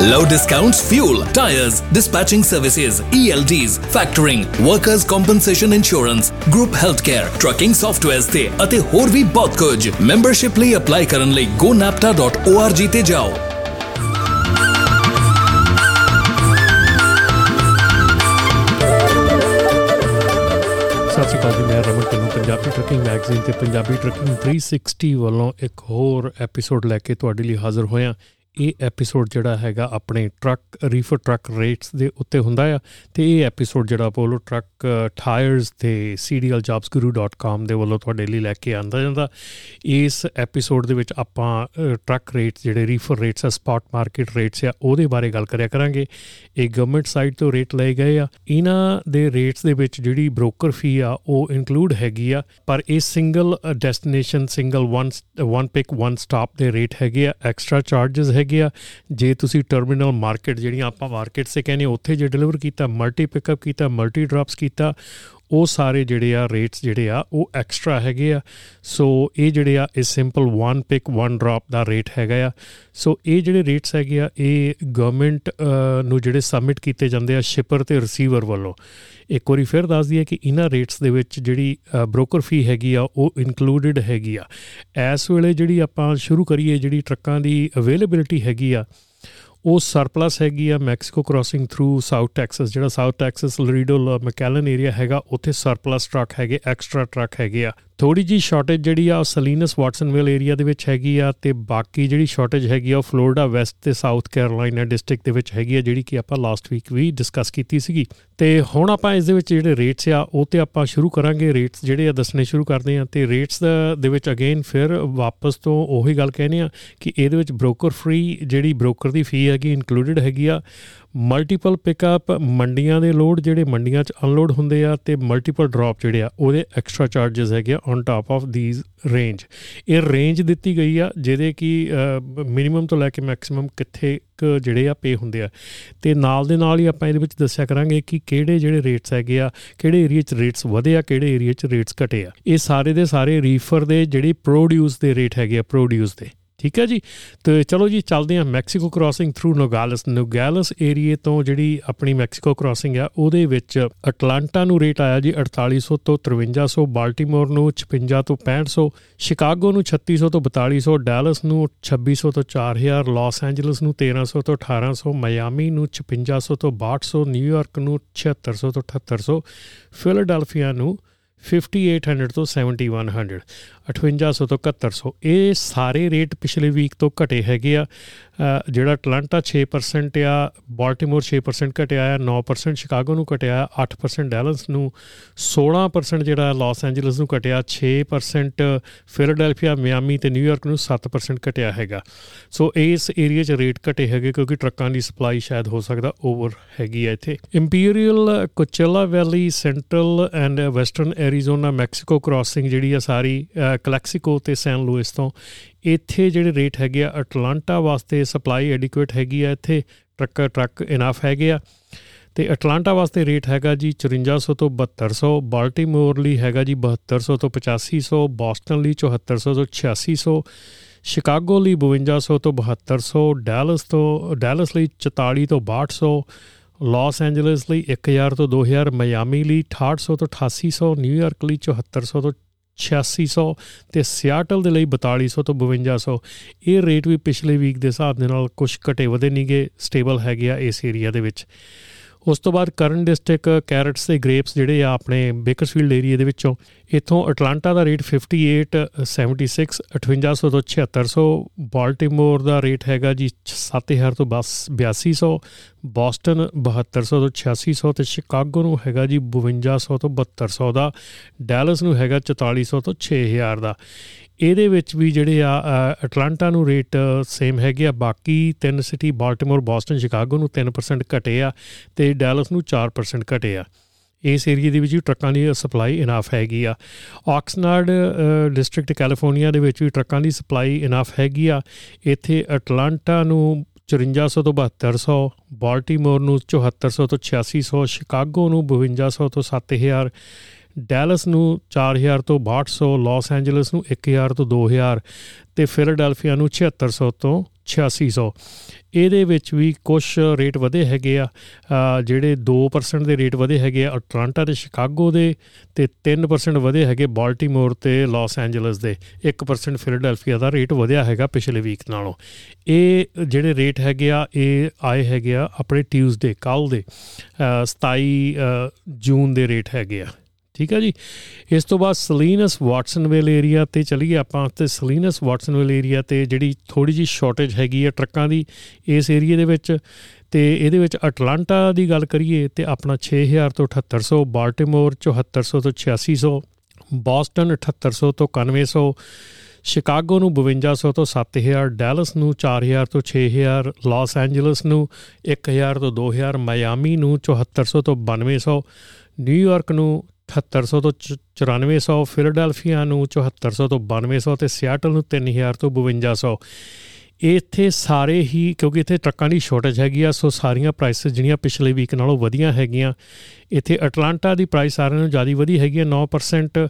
Low discounts, fuel, tires, dispatching services, ELDs, factoring, workers compensation insurance, group healthcare, trucking softwares ਤੇ ਅਤੇ ਹੋਰ ਵੀ ਬਹੁਤ ਕੁਝ ਮੈਂਬਰਸ਼ਿਪ ਲਈ ਅਪਲਾਈ ਕਰਨ ਲਈ gonapta.org ਤੇ ਜਾਓ ਸਤਿ ਸ਼੍ਰੀ ਅਕਾਲ ਜੀ ਮੈਂ ਰਮਨ ਟੰਨੂ ਪੰਜਾਬੀ ਟਰੱਕਿੰਗ ਮੈਗਜ਼ੀਨ ਤੇ ਪੰਜਾਬੀ ਟਰੱਕਿੰਗ 360 ਵੱਲੋਂ ਇੱਕ ਹੋਰ ਐਪੀਸੋਡ ਲੈ ਕੇ ਤੁਹਾਡੇ ਲਈ ਹਾਜ਼ਰ ਹੋਇਆ ਇਹ ਐਪੀਸੋਡ ਜਿਹੜਾ ਹੈਗਾ ਆਪਣੇ ਟਰੱਕ ਰੀਫਰ ਟਰੱਕ ਰੇਟਸ ਦੇ ਉੱਤੇ ਹੁੰਦਾ ਆ, ਤੇ ਇਹ ਐਪੀਸੋਡ ਜਿਹੜਾ ਪੋਲੋ ਟਰੱਕ ਟਾਇਰਸ ਤੇ cdljobsguru.com ਦੇ ਵੱਲੋਂ ਤੁਹਾਡੇ ਲਈ ਲੈ ਕੇ ਆਂਦਾ ਜਾਂਦਾ। ਇਸ ਐਪੀਸੋਡ ਦੇ ਵਿੱਚ ਆਪਾਂ ਟਰੱਕ ਰੇਟਸ ਜਿਹੜੇ ਰੀਫਰ ਰੇਟਸ ਆ ਸਪਾਟ ਮਾਰਕੀਟ ਰੇਟਸ ਆ, ਉਹਦੇ ਬਾਰੇ ਗੱਲ ਕਰਿਆ ਕਰਾਂਗੇ। ਇਹ ਗਵਰਨਮੈਂਟ ਸਾਈਡ ਤੋਂ ਰੇਟ ਲਏ ਗਏ ਆ। ਇਹਨਾਂ ਦੇ ਰੇਟਸ ਦੇ ਵਿੱਚ ਜਿਹੜੀ ਬ੍ਰੋਕਰ ਫੀ ਆ, ਉਹ ਇਨਕਲੂਡ ਹੈਗੀ ਆ, ਪਰ ਇਹ single destination single one one pick one stop ਦੇ ਰੇਟ ਹੈਗੇ ਆ। ਐਕਸਟਰਾ ਚਾਰजेस ਹੈਗੇ ਆ। ਜੇ ਤੁਸੀਂ ਟਰਮੀਨਲ ਮਾਰਕੀਟ ਜਿਹੜੀਆਂ ਆਪਾਂ ਮਾਰਕੀਟ ਸੇ ਕਹਿੰਦੇ ਉੱਥੇ ਜੇ ਡਿਲੀਵਰ ਕੀਤਾ ਮਲਟੀ ਪਿਕਅਪ ਕੀਤਾ ਮਲਟੀ ਡ੍ਰੌਪਸ ਕੀਤਾ ਉਹ ਸਾਰੇ ਜਿਹੜੇ ਆ ਰੇਟਸ ਜਿਹੜੇ ਆ, ਉਹ ਐਕਸਟਰਾ ਹੈਗੇ ਆ। ਸੋ ਇਹ ਜਿਹੜੇ ਆ, ਇਹ simple one pick one drop ਦਾ ਰੇਟ ਹੈਗਾ ਆ। ਸੋ ਇਹ ਜਿਹੜੇ ਰੇਟਸ ਹੈਗੇ ਆ, ਇਹ ਗਵਰਨਮੈਂਟ ਨੂੰ ਜਿਹੜੇ ਸਬਮਿਟ ਕੀਤੇ ਜਾਂਦੇ ਆ ਸ਼ਿਪਰ ਤੇ ਰਿਸੀਵਰ ਵੱਲੋਂ। ਇੱਕ ਵਾਰੀ ਫਿਰ ਦੱਸ ਦਈਏ ਕਿ ਇਹਨਾਂ ਰੇਟਸ ਦੇ ਵਿੱਚ ਜਿਹੜੀ ਬ੍ਰੋਕਰ ਫੀ ਹੈਗੀ ਆ, ਉਹ ਇਨਕਲੂਡਡ ਹੈਗੀ ਆ। ਇਸ ਵੇਲੇ ਜਿਹੜੀ ਆਪਾਂ ਸ਼ੁਰੂ ਕਰੀਏ, ਜਿਹੜੀ ਟਰੱਕਾਂ ਦੀ ਅਵੇਲੇਬਿਲਿਟੀ ਹੈਗੀ ਆ ਉਹ ਸਰਪਲਸ ਹੈਗੀ ਆ Mexico crossing through South Texas, ਜਿਹੜਾ South Texas Laredo McAllen area ਹੈਗਾ, ਉੱਥੇ ਸਰਪਲਸ ਟਰੱਕ ਹੈਗੇ, ਐਕਸਟਰਾ ਟਰੱਕ ਹੈਗੇ ਆ। ਥੋੜੀ ਜੀ ਸ਼ਾਰਟੇਜ ਜਿਹੜੀ ਆ ਉਹ ਸਲੀਨਸ ਵਾਟਸਨਵਿਲ ਏਰੀਆ ਦੇ ਵਿੱਚ ਹੈਗੀ ਆ ਤੇ ਬਾਕੀ ਜਿਹੜੀ ਸ਼ਾਰਟੇਜ ਹੈਗੀ ਆ ਉਹ ਫਲੋਰੀਡਾ ਵੈਸਟ ਤੇ ਸਾਊਥ ਕੈਰੋਲਾਈਨਾ ਡਿਸਟ੍ਰਿਕਟ ਦੇ ਵਿੱਚ ਹੈਗੀ ਆ, ਜਿਹੜੀ ਕਿ ਆਪਾਂ ਲਾਸਟ ਵੀਕ ਵੀ ਡਿਸਕਸ ਕੀਤੀ ਸੀਗੀ। ਤੇ ਹੁਣ ਆਪਾਂ ਇਸ ਦੇ ਵਿੱਚ ਜਿਹੜੇ ਰੇਟਸ ਆ, ਉਹ ਤੇ ਆਪਾਂ ਸ਼ੁਰੂ ਕਰਾਂਗੇ। ਰੇਟਸ ਜਿਹੜੇ ਆ, ਦੱਸਣੇ ਸ਼ੁਰੂ ਕਰਦੇ ਆ ਤੇ ਰੇਟਸ ਦੇ ਵਿੱਚ ਅਗੇਨ ਫਿਰ ਵਾਪਸ ਤੋਂ ਉਹੀ ਗੱਲ ਕਹਿੰਦੇ ਆ ਕਿ ਇਹਦੇ ਵਿੱਚ ਬ੍ਰੋਕਰ ਫ੍ਰੀ ਜਿਹੜੀ ਬ੍ਰੋਕਰ ਦੀ ਫੀ ਹੈਗੀ ਇਨਕਲੂਡਡ ਹੈਗੀ ਆ ਮਲਟੀਪਲ ਪਿਕਅਪ ਮੰਡੀਆਂ ਦੇ ਲੋਡ ਜਿਹੜੇ ਮੰਡੀਆਂ 'ਚ ਅਨਲੋਡ ਹੁੰਦੇ ਆ ਤੇ ਮਲਟੀਪਲ ਡ੍ਰੌਪ ਜਿਹੜੇ ਆ, ਉਹਦੇ ਐਕਸਟਰਾ ਚਾਰजेस ਹੈਗੇ ਆ on top of these range ਇਹ ਰੇਂਜ ਦਿੱਤੀ ਗਈ ਆ ਜਿਹਦੇ ਕਿ ਮਿਨੀਮਮ ਤੋਂ ਲੈ ਕੇ ਮੈਕਸਿਮਮ ਕਿੱਥੇ ਜਿਹੜੇ ਆ ਪੇ ਹੁੰਦੇ ਆ। ਤੇ ਨਾਲ ਦੇ ਨਾਲ ਹੀ ਆਪਾਂ ਇਹਦੇ ਵਿੱਚ ਦੱਸਿਆ ਕਰਾਂਗੇ ਕਿ ਕਿਹੜੇ ਜਿਹੜੇ ਰੇਟਸ ਹੈਗੇ ਆ, ਕਿਹੜੇ ਏਰੀਆ 'ਚ ਰੇਟਸ ਵਧੇ ਆ, ਕਿਹੜੇ ਏਰੀਆ 'ਚ ਰੇਟਸ ਘਟੇ ਆ। ਇਹ ਸਾਰੇ ਦੇ ਸਾਰੇ ਰੀਫਰ ਦੇ ਜਿਹੜੀ ਪ੍ਰੋਡਿਊਸ ਦੇ ਰੇਟ ਹੈਗੇ ਆ ਪ੍ਰੋਡਿਊਸ ਦੇ। ਠੀਕ ਹੈ ਜੀ? ਤੇ ਚਲੋ ਜੀ, ਚੱਲਦੇ ਹਾਂ Mexico crossing through Nogales. Nogales ਏਰੀਏ ਤੋਂ ਜਿਹੜੀ ਆਪਣੀ ਮੈਕਸੀਕੋ ਕ੍ਰਾਸਿੰਗ ਆ, ਉਹਦੇ ਵਿੱਚ ਅਟਲਾਂਟਾ ਨੂੰ ਰੇਟ ਆਇਆ ਜੀ 4800 ਤੋਂ 5300 ਬਾਲਟਿਮੋਰ ਨੂੰ 56 ਤੋਂ 6500 ਸ਼ਿਕਾਗੋ ਨੂੰ 3600 ਤੋਂ 4200 ਡੈਲਸ ਨੂੰ 2600 ਤੋਂ 4000 ਲਾਸ ਐਂਜਲਸ ਨੂੰ 1300 ਤੋਂ 1800 ਮਾਇਆਮੀ ਨੂੰ 5600 ਤੋਂ 6200 ਨਿਊਯਾਰਕ ਨੂੰ 7600 ਤੋਂ 7800 ਫਿਲਾਡੈਲਫੀਆ ਨੂੰ 5800 ਤੋਂ 7100 5800 ਤੋਂ 7100 ਇਹ ਸਾਰੇ ਰੇਟ ਪਿਛਲੇ ਵੀਕ ਤੋਂ ਘਟੇ ਹੈਗੇ ਆ। ਜਿਹੜਾ ਟਲੰਟਾ 6% ਆ, ਬਾਲਟਿਮੋਰ 6% ਘਟਿਆ ਆ 9% ਸ਼ਿਕਾਗੋ ਨੂੰ ਘਟਿਆ 8% ਡੈਲਸ ਨੂੰ 16% ਜਿਹੜਾ ਲਾਸ ਐਂਜਲਸ ਨੂੰ ਘਟਿਆ 6% ਫਿਲਾਡੈਲਫੀਆ ਮਿਆਮੀ ਤੇ ਨਿਊਯਾਰਕ ਨੂੰ 7% ਘਟਿਆ ਹੈਗਾ। ਸੋ ਇਸ ਏਰੀਆ 'ਚ ਰੇਟ ਘਟੇ ਹੈਗੇ ਕਿਉਂਕਿ ਟਰੱਕਾਂ ਦੀ ਸਪਲਾਈ ਸ਼ਾਇਦ ਹੋ ਸਕਦਾ ਓਵਰ ਹੈਗੀ ਆ ਇੱਥੇ। Imperial Coachella Valley central and western Arizona Mexico crossing ਜਿਹੜੀ ਆ ਸਾਰੀ ਕਲੈਕਸੀਕੋ ਤੇ ਸੈਨ ਲੂਇਸ ਤੋਂ, ਇੱਥੇ ਜਿਹੜੇ ਰੇਟ ਹੈਗੇ ਆ ਅਟਲਾਂਟਾ ਵਾਸਤੇ ਸਪਲਾਈ ਐਡਿਕੁਏਟ ਹੈਗੀ ਆ, ਇੱਥੇ ਟਰੱਕ ਟਰੱਕ ਇਨਫ ਹੈਗੇ ਆ। ਤੇ ਅਟਲਾਂਟਾ ਵਾਸਤੇ ਰੇਟ ਹੈਗਾ ਜੀ 5400 ਤੋਂ 7200 ਬਾਲਟਿਮੋਰ ਲਈ ਹੈਗਾ ਜੀ 7200 ਤੋਂ 8500 ਬੋਸਟਨ ਲਈ 7400 ਤੋਂ 8600 ਸ਼ਿਕਾਗੋ ਲਈ 5200 ਤੋਂ 7200 ਡੈਲਸ ਤੋਂ ਡੈਲਸ ਲਈ 44 ਤੋਂ 6200 ਲਾਸ ਐਂਜਲਸ ਲਈ 1000 ਤੋਂ 2000 ਮਿਆਮੀ ਲਈ 6800 ਤੋਂ 8800 ਨਿਊਯਾਰਕ ਲਈ 7400 ਤੋਂ 8600 ਤੇ ਸਿਆਟਲ ਦੇ ਲਈ 4200 ਤੋਂ 5200 ਇਹ ਰੇਟ ਵੀ ਪਿਛਲੇ ਵੀਕ ਦੇ ਹਿਸਾਬ ਦੇ ਨਾਲ ਕੁਝ ਘਟੇ ਵਧੇ ਨਹੀਂਗੇ ਸਟੇਬਲ ਹੈਗੇ ਆ ਇਸ ਏਰੀਆ ਦੇ ਵਿੱਚ। ਉਸ ਤੋਂ ਬਾਅਦ ਕਰਨ ਡਿਸਟ੍ਰਿਕਟ ਕੈਰਟਸ ਤੇ ਗ੍ਰੇਪਸ ਜਿਹੜੇ ਆ ਆਪਣੇ ਬੇਕਰਸਫੀਲਡ ਏਰੀਆ ਦੇ ਵਿੱਚੋਂ, ਇਥੋਂ ਅਟਲਾਂਟਾ ਦਾ ਰੇਟ 5876 5800 ਤੋਂ 7600 ਬਾਲਟਿਮੋਰ ਦਾ ਰੇਟ ਹੈਗਾ ਜੀ 7000 ਤੋਂ 8200 ਬੋਸਟਨ 7200 ਤੋਂ 8600 ਤੇ ਸ਼ਿਕਾਗੋ ਨੂੰ ਹੈਗਾ ਜੀ 5200 ਤੋਂ 7200 ਦਾ, ਡੈਲਸ ਨੂੰ ਹੈਗਾ 4400 ਤੋਂ 6000 ਦਾ। ਇਹਦੇ ਵਿੱਚ ਵੀ ਜਿਹੜੇ ਆ ਅਟਲਾਂਟਾ ਨੂੰ ਰੇਟ ਸੇਮ ਹੈਗੇ ਆ, ਬਾਕੀ ਤਿੰਨ ਸਿਟੀ ਬਾਲਟਿਮੋਰ ਬੋਸਟਨ ਸ਼ਿਕਾਗੋ ਨੂੰ 3% ਘਟੇ ਆ ਤੇ ਡੈਲਸ ਨੂੰ 4% ਘਟੇ ਆ। ਇਸ ਏਰੀਆ ਦੇ ਵਿੱਚ ਵੀ ਟਰੱਕਾਂ ਦੀ ਸਪਲਾਈ ਇਨਾਫ ਹੈਗੀ ਆ। ਆਕਸਨਰਡ ਡਿਸਟ੍ਰਿਕਟ ਕੈਲੀਫੋਰਨੀਆ ਦੇ ਵਿੱਚ ਵੀ ਟਰੱਕਾਂ ਦੀ ਸਪਲਾਈ ਇਨਾਫ ਹੈਗੀ ਆ। ਇੱਥੇ ਅਟਲਾਂਟਾ ਨੂੰ 5400 ਤੋਂ 7200 ਬਾਲਟਿਮੋਰ ਨੂੰ 7400 ਤੋਂ 8600 ਸ਼ਿਕਾਗੋ ਨੂੰ 5200 ਤੋਂ 7000 ਡੈਲਸ ਨੂੰ 4000 ਤੋਂ 6200 ਲਾਸ ਐਂਜਲਸ ਨੂੰ 1000 ਤੋਂ 2000 ਤੇ ਫਿਲਾਡੈਲਫੀਆ ਨੂੰ 7600 ਤੋਂ 8600 ਇਹਦੇ ਵਿੱਚ ਵੀ ਕੁਝ ਰੇਟ ਵਧੇ ਹੈਗੇ ਆ ਜਿਹੜੇ 2% ਦੇ ਰੇਟ ਵਧੇ ਹੈਗੇ ਆ ਅਟਲਾਂਟਾ ਤੇ ਸ਼ਿਕਾਗੋ ਦੇ ਤੇ 3% ਵਧੇ ਹੈਗੇ ਬਾਲਟਿਮੋਰ ਤੇ ਲਾਸ ਐਂਜਲਸ ਦੇ। 1% ਫਿਲਾਡੈਲਫੀਆ ਦਾ ਰੇਟ ਵਧਿਆ ਹੈਗਾ ਪਿਛਲੇ ਵੀਕ ਨਾਲੋਂ। ਇਹ ਜਿਹੜੇ ਰੇਟ ਹੈਗੇ ਆ, ਇਹ ਆਏ ਹੈਗੇ ਆ ਆਪਣੇ ਟਿਊਜ਼ਡੇ ਕੱਲ ਦੇ 27 ਜੂਨ ਦੇ ਰੇਟ ਹੈਗੇ ਆ। ਠੀਕ ਹੈ ਜੀ। ਇਸ ਤੋਂ ਬਾਅਦ ਸਲੀਨਸ ਵਾਟਸਨਵਿਲ ਏਰੀਆ ਤੇ ਚਲੀਏ ਆਪਾਂ ਤੇ ਸਲੀਨਸ ਵਾਟਸਨਵਿਲ ਏਰੀਆ ਤੇ ਜਿਹੜੀ ਥੋੜੀ ਜੀ ਸ਼ਾਰਟੇਜ ਹੈਗੀ ਹੈ ਟਰੱਕਾਂ ਦੀ ਇਸ ਏਰੀਆ ਦੇ ਵਿੱਚ ਤੇ ਇਹਦੇ ਵਿੱਚ ਅਟਲਾਂਟਾ ਦੀ ਗੱਲ ਕਰੀਏ ਤੇ ਆਪਣਾ 6000 ਤੋਂ 7800 ਬਾਲਟਿਮੋਰ 7400 ਤੋਂ 8600 ਬੋਸਟਨ 7800 ਤੋਂ 9100 ਸ਼ਿਕਾਗੋ ਨੂੰ 5200 ਤੋਂ 7000 ਡੈਲਸ ਨੂੰ 4000 ਤੋਂ 6000 ਲਾਸ ਐਂਜਲਸ ਨੂੰ 1000 ਤੋਂ 2000 ਮਾਇਆਮੀ ਨੂੰ 7400 ਤੋਂ 9200 ਨਿਊਯਾਰਕ ਨੂੰ 7800 ਤੋਂ 9400 ਫਿਲਾਡੈਲਫੀਆ ਨੂੰ 7400 ਤੋਂ 9200 ਤੇ ਸਿਆਟਲ ਨੂੰ 3000 ਤੋਂ 5200 ਇੱਥੇ ਸਾਰੇ ਹੀ, ਕਿਉਂਕਿ ਇੱਥੇ ਟਰੱਕਾਂ ਦੀ ਸ਼ਾਰਟੇਜ ਹੈਗੀ ਆ, ਸੋ ਸਾਰੀਆਂ ਪ੍ਰਾਈਸਸ ਜਿਹੜੀਆਂ ਪਿਛਲੇ ਵੀਕ ਨਾਲੋਂ ਵਧੀਆਂ ਹੈਗੀਆਂ। ਇੱਥੇ ਅਟਲਾਂਟਾ ਦੀ ਪ੍ਰਾਈਸ ਸਾਰਿਆਂ ਨਾਲੋਂ ਜ਼ਿਆਦਾ ਵਧੀ ਹੈਗੀ ਹੈ 9%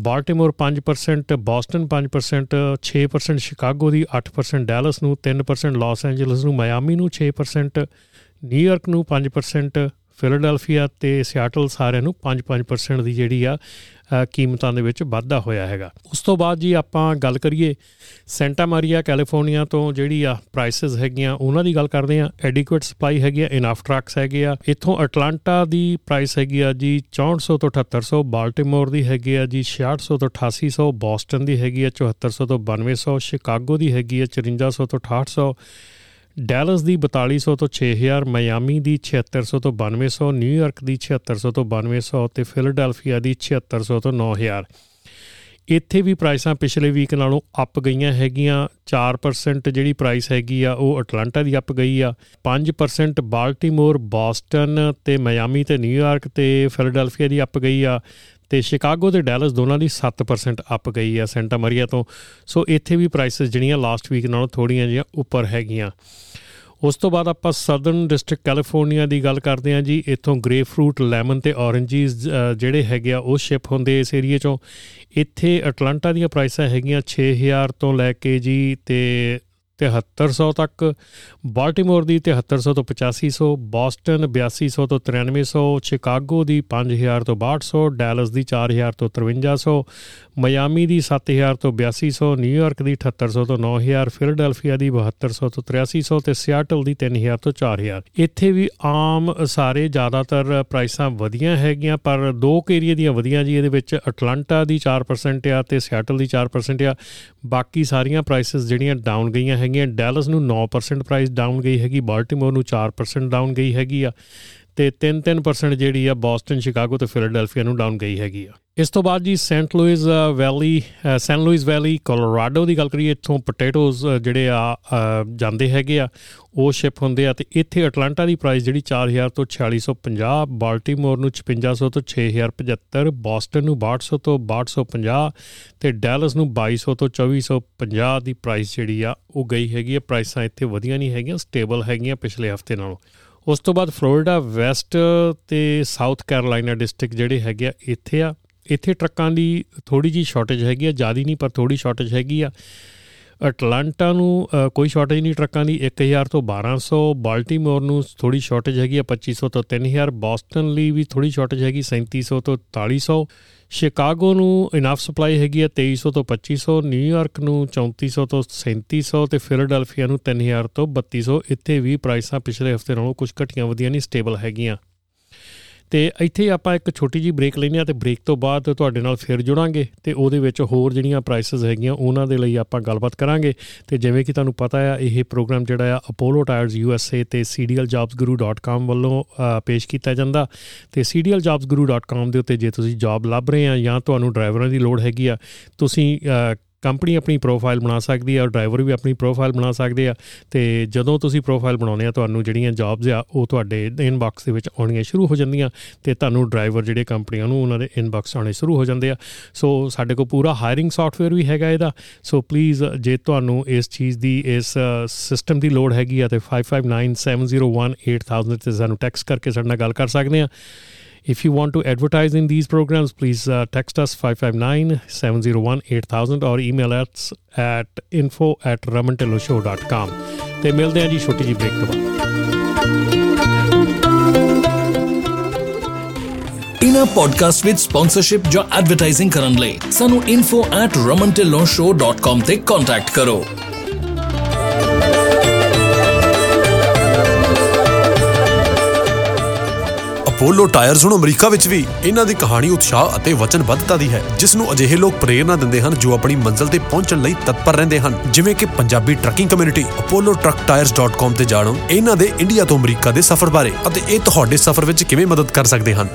ਬਾਲਟਿਮੋਰ 5% ਬੋਸਟਨ 5% 6% ਸ਼ਿਕਾਗੋ ਦੀ 8% ਡੈਲਸ ਨੂੰ 3% ਲਾਸ ਐਂਜਲਸ ਨੂੰ ਮਾਇਆਮੀ ਨੂੰ 6% ਨਿਊਯਾਰਕ ਨੂੰ 5% ਫਿਲਾਡੈਲਫੀਆ ਤੇ ਸਿਆਟਲ ਸਾਰਿਆਂ ਨੂੰ 5-5% ਦੀ ਜਿਹੜੀ ਆ ਕੀਮਤਾਂ ਦੇ ਵਿੱਚ ਵਾਧਾ ਹੋਇਆ ਹੈਗਾ। ਉਸ ਤੋਂ ਬਾਅਦ ਜੀ ਆਪਾਂ ਗੱਲ ਕਰੀਏ ਸੈਂਟਾ ਮਾਰੀਆ ਕੈਲੀਫੋਰਨੀਆ ਤੋਂ ਜਿਹੜੀ ਆ ਪ੍ਰਾਈਸਸ ਹੈਗੀਆਂ, ਉਹਨਾਂ ਦੀ ਗੱਲ ਕਰਦੇ ਆ ਐਡਿਕੁਏਟ ਸਪਲਾਈ ਹੈਗੀ ਆ ਇਨਫ ਟਰੱਕਸ ਹੈਗੇ ਆ। ਇੱਥੋਂ ਅਟਲਾਂਟਾ ਦੀ ਪ੍ਰਾਈਸ ਹੈਗੀ ਆ ਜੀ 6400 ਤੋਂ 7800 ਬਾਲਟਿਮੋਰ ਦੀ ਹੈਗੀ ਆ ਜੀ 6600 ਤੋਂ 8800 ਬੋਸਟਨ ਦੀ ਹੈਗੀ ਆ 7400 ਤੋਂ 9200 ਸ਼ਿਕਾਗੋ ਦੀ ਹੈਗੀ ਆ 5400 ਤੋਂ 6800 ਡੈਲਸ ਦੀ 4200 ਤੋਂ 6000 ਮਾਇਆਮੀ ਦੀ 7600 ਤੋਂ 9200 ਨਿਊਯਾਰਕ ਦੀ 7600 ਤੋਂ 9200 ਤੇ ਫਿਲਾਡੈਲਫੀਆ ਦੀ 7600 ਤੋਂ 9000 ਇੱਥੇ ਵੀ ਪ੍ਰਾਈਸਾਂ ਪਿਛਲੇ ਵੀਕ ਨਾਲੋਂ ਅਪ ਗਈਆਂ ਹੈਗੀਆਂ। 4% ਜਿਹੜੀ ਪ੍ਰਾਈਸ ਹੈਗੀ ਆ, ਉਹ ਅਟਲਾਂਟਾ ਦੀ ਅਪ ਗਈ ਆ। 5% ਬਾਲਟਿਮੋਰ, ਬੋਸਟਨ ਤੇ ਮਾਇਆਮੀ ਤੇ ਨਿਊਯਾਰਕ ਤੇ ਫਿਲਾਡੈਲਫੀਆ ਦੀ ਅਪ ਗਈ ਆ। ਤੇ ਸ਼ਿਕਾਗੋ ਤੇ ਡੈਲਸ ਦੋਨਾਂ ਦੀ 7% ਅਪ ਗਈ ਆ ਸੈਂਟਾ ਮਰੀਆ ਤੋਂ। ਸੋ ਇੱਥੇ ਵੀ ਪ੍ਰਾਈਸਸ ਜਿਹੜੀਆਂ ਲਾਸਟ ਵੀਕ ਨਾਲੋਂ ਥੋੜੀਆਂ ਜਿਹੀਆਂ ਉੱਪਰ ਹੈਗੀਆਂ। ਉਸ ਤੋਂ ਬਾਅਦ ਆਪਾਂ ਸਦਰਨ ਡਿਸਟ੍ਰਿਕਟ ਕੈਲੀਫੋਰਨੀਆ ਦੀ ਗੱਲ ਕਰਦੇ ਹਾਂ ਜੀ। ਇੱਥੋਂ ਗ੍ਰੇਪ ਫਰੂਟ ਲੈਮਨ ਤੇ ਔਰੇਂਜਸ ਜਿਹੜੇ ਹੈਗੇ ਆ, ਉਹ ਸ਼ਿਪ ਹੁੰਦੇ ਇਸ ਏਰੀਆ ਚੋਂ। ਇੱਥੇ ਅਟਲਾਂਟਾ ਦੀਆਂ ਪ੍ਰਾਈਸਾਂ ਹੈਗੀਆਂ 6000 ਤੋਂ ਲੈ ਕੇ ਜੀ ਤੇ 7300 ਤੱਕ, ਬਾਲਟਿਮੋਰ ਦੀ 7300 ਤੋਂ 8500 ਬੋਸਟਨ 8200 ਤੋਂ 9300 ਸ਼ਿਕਾਗੋ ਦੀ 5000 ਤੋਂ 6200 ਡੈਲਸ ਦੀ 4000 ਤੋਂ 5300 ਮਿਆਮੀ ਦੀ 7000 ਤੋਂ 8200 ਨਿਊਯਾਰਕ ਦੀ 7800 ਤੋਂ 9000 ਫਿਲਾਡੈਲਫੀਆ ਦੀ 7200 ਤੋਂ 8300 ਤੇ ਸਿਆਟਲ ਦੀ 3000 ਤੋਂ 4000 ਇੱਥੇ ਵੀ ਆਮ ਸਾਰੇ ਜ਼ਿਆਦਾਤਰ ਪ੍ਰਾਈਸਾਂ ਵਧੀਆਂ ਹੈਗੀਆਂ, ਪਰ ਦੋ ਏਰੀਆ ਦੀਆਂ ਵਧੀਆਂ ਜੀ, ਇਹਦੇ ਵਿੱਚ ਅਟਲਾਂਟਾ ਦੀ 4% ਆ ਤੇ ਸਿਆਟਲ ਦੀ 4% ਆ। ਬਾਕੀ ਸਾਰੀਆਂ ਪ੍ਰਾਈਸਸ ਜਿਹੜੀਆਂ ਡਾਊਨ ਗਈਆਂ ਹੈਗੀਆਂ। ਡੈਲਸ ਨੂੰ 9% ਪ੍ਰਾਈਸ ਡਾਊਨ ਗਈ ਹੈਗੀ, ਬਾਲਟਿਮੋਰ ਨੂੰ 4% ਡਾਊਨ ਗਈ ਹੈਗੀ ਆ। ਤੇ 3-3% ਜਿਹੜੀ ਆ ਬੋਸਟਨ ਸ਼ਿਕਾਗੋ ਤੇ ਫਿਲਾਡੈਲਫੀਆ ਨੂੰ ਡਾਊਨ ਗਈ ਹੈਗੀ ਆ। ਇਸ ਤੋਂ ਬਾਅਦ ਜੀ Saint Louis Valley San Luis Valley Colorado ਦੀ ਗੱਲ ਕਰੀਏ, ਇੱਥੋਂ ਪੋਟੇਟੋਜ਼ ਜਿਹੜੇ ਆ ਜਾਂਦੇ ਹੈਗੇ ਆ, ਉਹ ਸ਼ਿਪ ਹੁੰਦੇ ਆ ਤੇ ਇੱਥੇ ਅਟਲਾਂਟਾ ਦੀ ਪ੍ਰਾਈਸ ਜਿਹੜੀ 4000 ਤੋਂ 4650 ਬਾਲਟਿਮੋਰ ਨੂੰ 5600 ਤੋਂ 6075 ਬੋਸਟਨ ਨੂੰ 6200 ਤੋਂ 6250 ਤੇ ਡੈਲਸ ਨੂੰ 2200 ਤੋਂ 2450 ਦੀ ਪ੍ਰਾਈਸ ਜਿਹੜੀ ਆ, ਉਹ ਗਈ ਹੈਗੀ ਆ। ਪ੍ਰਾਈਸਾਂ ਇੱਥੇ ਵਧੀਆਂ ਨਹੀਂ ਹੈਗੀਆਂ ਸਟੇਬਲ ਹੈਗੀਆਂ ਪਿਛਲੇ ਹਫ਼ਤੇ ਨਾਲੋਂ। ਉਸ ਤੋਂ ਬਾਅਦ ਫਲੋਰੀਡਾ ਵੈਸਟ ਤੇ ਸਾਊਥ ਕੈਰੋਲਾਈਨਾ ਡਿਸਟ੍ਰਿਕਟ ਜਿਹੜੇ ਹੈਗੇ ਆ, ਇੱਥੇ ਆ। ਇੱਥੇ ਟਰੱਕਾਂ ਦੀ ਥੋੜੀ ਜੀ ਸ਼ਾਰਟੇਜ ਹੈਗੀ ਆ, ਜ਼ਿਆਦਾ ਨਹੀਂ, ਪਰ ਥੋੜੀ ਸ਼ਾਰਟੇਜ ਹੈਗੀ ਆ। ਅਟਲਾਂਟਾ ਨੂੰ ਕੋਈ ਸ਼ਾਰਟੇਜ ਨਹੀਂ ਟਰੱਕਾਂ ਦੀ। 1000 ਤੋਂ 1200 ਬਾਲਟਿਮੋਰ ਨੂੰ ਥੋੜੀ ਸ਼ਾਰਟੇਜ ਹੈਗੀ ਆ 2500 ਤੋਂ 3000 ਬੋਸਟਨ ਲਈ ਵੀ ਥੋੜੀ ਸ਼ਾਰਟੇਜ ਹੈਗੀ 3700 ਤੋਂ 4300 ਸ਼ਿਕਾਗੋ ਨੂੰ ਇਨਫ ਸਪਲਾਈ ਹੈਗੀ ਆ 2300 ਤੋਂ 2500 ਨਿਊਯਾਰਕ ਨੂੰ 3400 ਤੋਂ 3700 ਤੇ ਫਿਲਾਡੈਲਫੀਆ ਨੂੰ 3000 ਤੋਂ 3200 ਇੱਥੇ ਵੀ ਪ੍ਰਾਈਸਾਂ ਪਿਛਲੇ ਹਫ਼ਤੇ ਨਾਲੋਂ ਕੁਝ ਘਟੀਆਂ ਵਧੀਆਂ ਨਹੀਂ ਸਟੇਬਲ ਹੈਗੀਆਂ। ਤੇ ਇੱਥੇ ਆਪਾਂ ਇੱਕ ਛੋਟੀ ਜੀ ਬ੍ਰੇਕ ਲੈਨੇ ਆ ਤੇ ਬ੍ਰੇਕ ਤੋਂ ਬਾਅਦ ਤੁਹਾਡੇ ਨਾਲ ਫਿਰ ਜੁੜਾਂਗੇ ਤੇ ਉਹਦੇ ਵਿੱਚ ਹੋਰ ਜਿਹੜੀਆਂ ਪ੍ਰਾਈਸਸ ਹੈਗੀਆਂ ਉਹਨਾਂ ਦੇ ਲਈ ਆਪਾਂ ਗੱਲਬਾਤ ਕਰਾਂਗੇ। ਤੇ ਜਿਵੇਂ ਕਿ ਤੁਹਾਨੂੰ ਪਤਾ ਆ, ਇਹ ਪ੍ਰੋਗਰਾਮ ਜਿਹੜਾ ਆ ਅਪੋਲੋ ਟਾਇਰਸ ਯੂਐਸਏ ਤੇ cdljobsguru.com ਵੱਲੋਂ ਪੇਸ਼ ਕੀਤਾ ਜਾਂਦਾ। ਤੇ cdljobsguru.com ਦੇ ਉੱਤੇ ਜੇ ਤੁਸੀਂ ਜੌਬ ਲੱਭ ਰਹੇ ਆ ਜਾਂ ਤੁਹਾਨੂੰ ਡਰਾਈਵਰਾਂ ਦੀ ਲੋੜ ਹੈਗੀ ਆ, ਤੁਸੀਂ ਕੰਪਨੀ ਆਪਣੀ ਪ੍ਰੋਫਾਈਲ ਬਣਾ ਸਕਦੀ ਹੈ ਔਰ ਡਰਾਈਵਰ ਵੀ ਆਪਣੀ ਪ੍ਰੋਫਾਈਲ ਬਣਾ ਸਕਦੇ ਆ, ਤੇ ਜਦੋਂ ਤੁਸੀਂ ਪ੍ਰੋਫਾਈਲ ਬਣਾਉਂਦੇ ਆ, ਤੁਹਾਨੂੰ ਜਿਹੜੀਆਂ ਜੌਬਸ ਆ, ਉਹ ਤੁਹਾਡੇ ਇਨਬਾਕਸ ਦੇ ਵਿੱਚ ਆਉਣੀਆਂ ਸ਼ੁਰੂ ਹੋ ਜਾਂਦੀਆਂ, ਤੇ ਤੁਹਾਨੂੰ ਡਰਾਈਵਰ ਜਿਹੜੇ ਕੰਪਨੀਆਂ ਨੂੰ ਉਹਨਾਂ ਦੇ ਇਨਬਾਕਸ ਆਉਣੇ ਸ਼ੁਰੂ ਹੋ ਜਾਂਦੇ ਆ। ਸੋ ਸਾਡੇ ਕੋਲ ਪੂਰਾ ਹਾਇਰਿੰਗ ਸੌਫਟਵੇਅਰ ਵੀ ਹੈਗਾ ਇਹਦਾ। ਸੋ ਪਲੀਜ਼ ਜੇ ਤੁਹਾਨੂੰ ਇਸ ਚੀਜ਼ ਦੀ, ਇਸ ਸਿਸਟਮ ਦੀ ਲੋੜ ਹੈਗੀ ਆ, ਤੇ 5597018000 ਤੇ ਸਾਨੂੰ ਟੈਕਸਟ ਕਰਕੇ ਸਾਡੇ ਨਾਲ ਗੱਲ ਕਰ ਸਕਦੇ ਆ। If you want to advertise in these programs, please uh, text us 559-701-8000 or email us at info at ramantelloshow.com. ਤੇ ਮਿਲਦੇ ਹਾਂ ਜੀ ਛੋਟੀ ਜੀ ਬ੍ਰੇਕ ਤੋਂ ਬਾਅਦ ਇਨਾ ਪੋਡਕਾਸਟ ਵਿਦ ਸਪਾਂਸਰਸ਼ਿਪ ਜਾਂ ਐਡਵਰਟਾਈਜ਼ਿੰਗ ਕਰਨ ਲਈ ਸਾਨੂੰ info@ramantelloshow.com ਤੇ ਕੰਟੈਕਟ ਕਰੋ ਅਪੋਲੋ ਟਾਇਰਸ ਹੁਣ ਅਮਰੀਕਾ ਵਿੱਚ ਵੀ ਇਹਨਾਂ ਦੀ ਕਹਾਣੀ ਉਤਸ਼ਾਹ ਅਤੇ ਵਚਨਬੱਧਤਾ ਦੀ ਹੈ ਜਿਸ ਨੂੰ ਅਜਿਹੇ ਲੋਕ ਪ੍ਰੇਰਣਾ ਦਿੰਦੇ ਹਨ ਜੋ ਆਪਣੀ ਮੰਜ਼ਿਲ ਤੇ ਪਹੁੰਚਣ ਲਈ ਤਤਪਰ ਰਹਿੰਦੇ ਹਨ। ਜਿਵੇਂ ਕਿ ਪੰਜਾਬੀ ਟਰੱਕਿੰਗ ਕਮਿਊਨਿਟੀ apollo-trucktires.com ਤੇ ਜਾਣੋ। ਇਹਨਾਂ ਦੇ ਇੰਡੀਆ ਤੋਂ ਅਮਰੀਕਾ ਦੇ ਸਫ਼ਰ ਬਾਰੇ ਅਤੇ ਇਹ ਤੁਹਾਡੇ ਸਫ਼ਰ ਵਿੱਚ ਕਿਵੇਂ ਮਦਦ ਕਰ ਸਕਦੇ ਹਨ।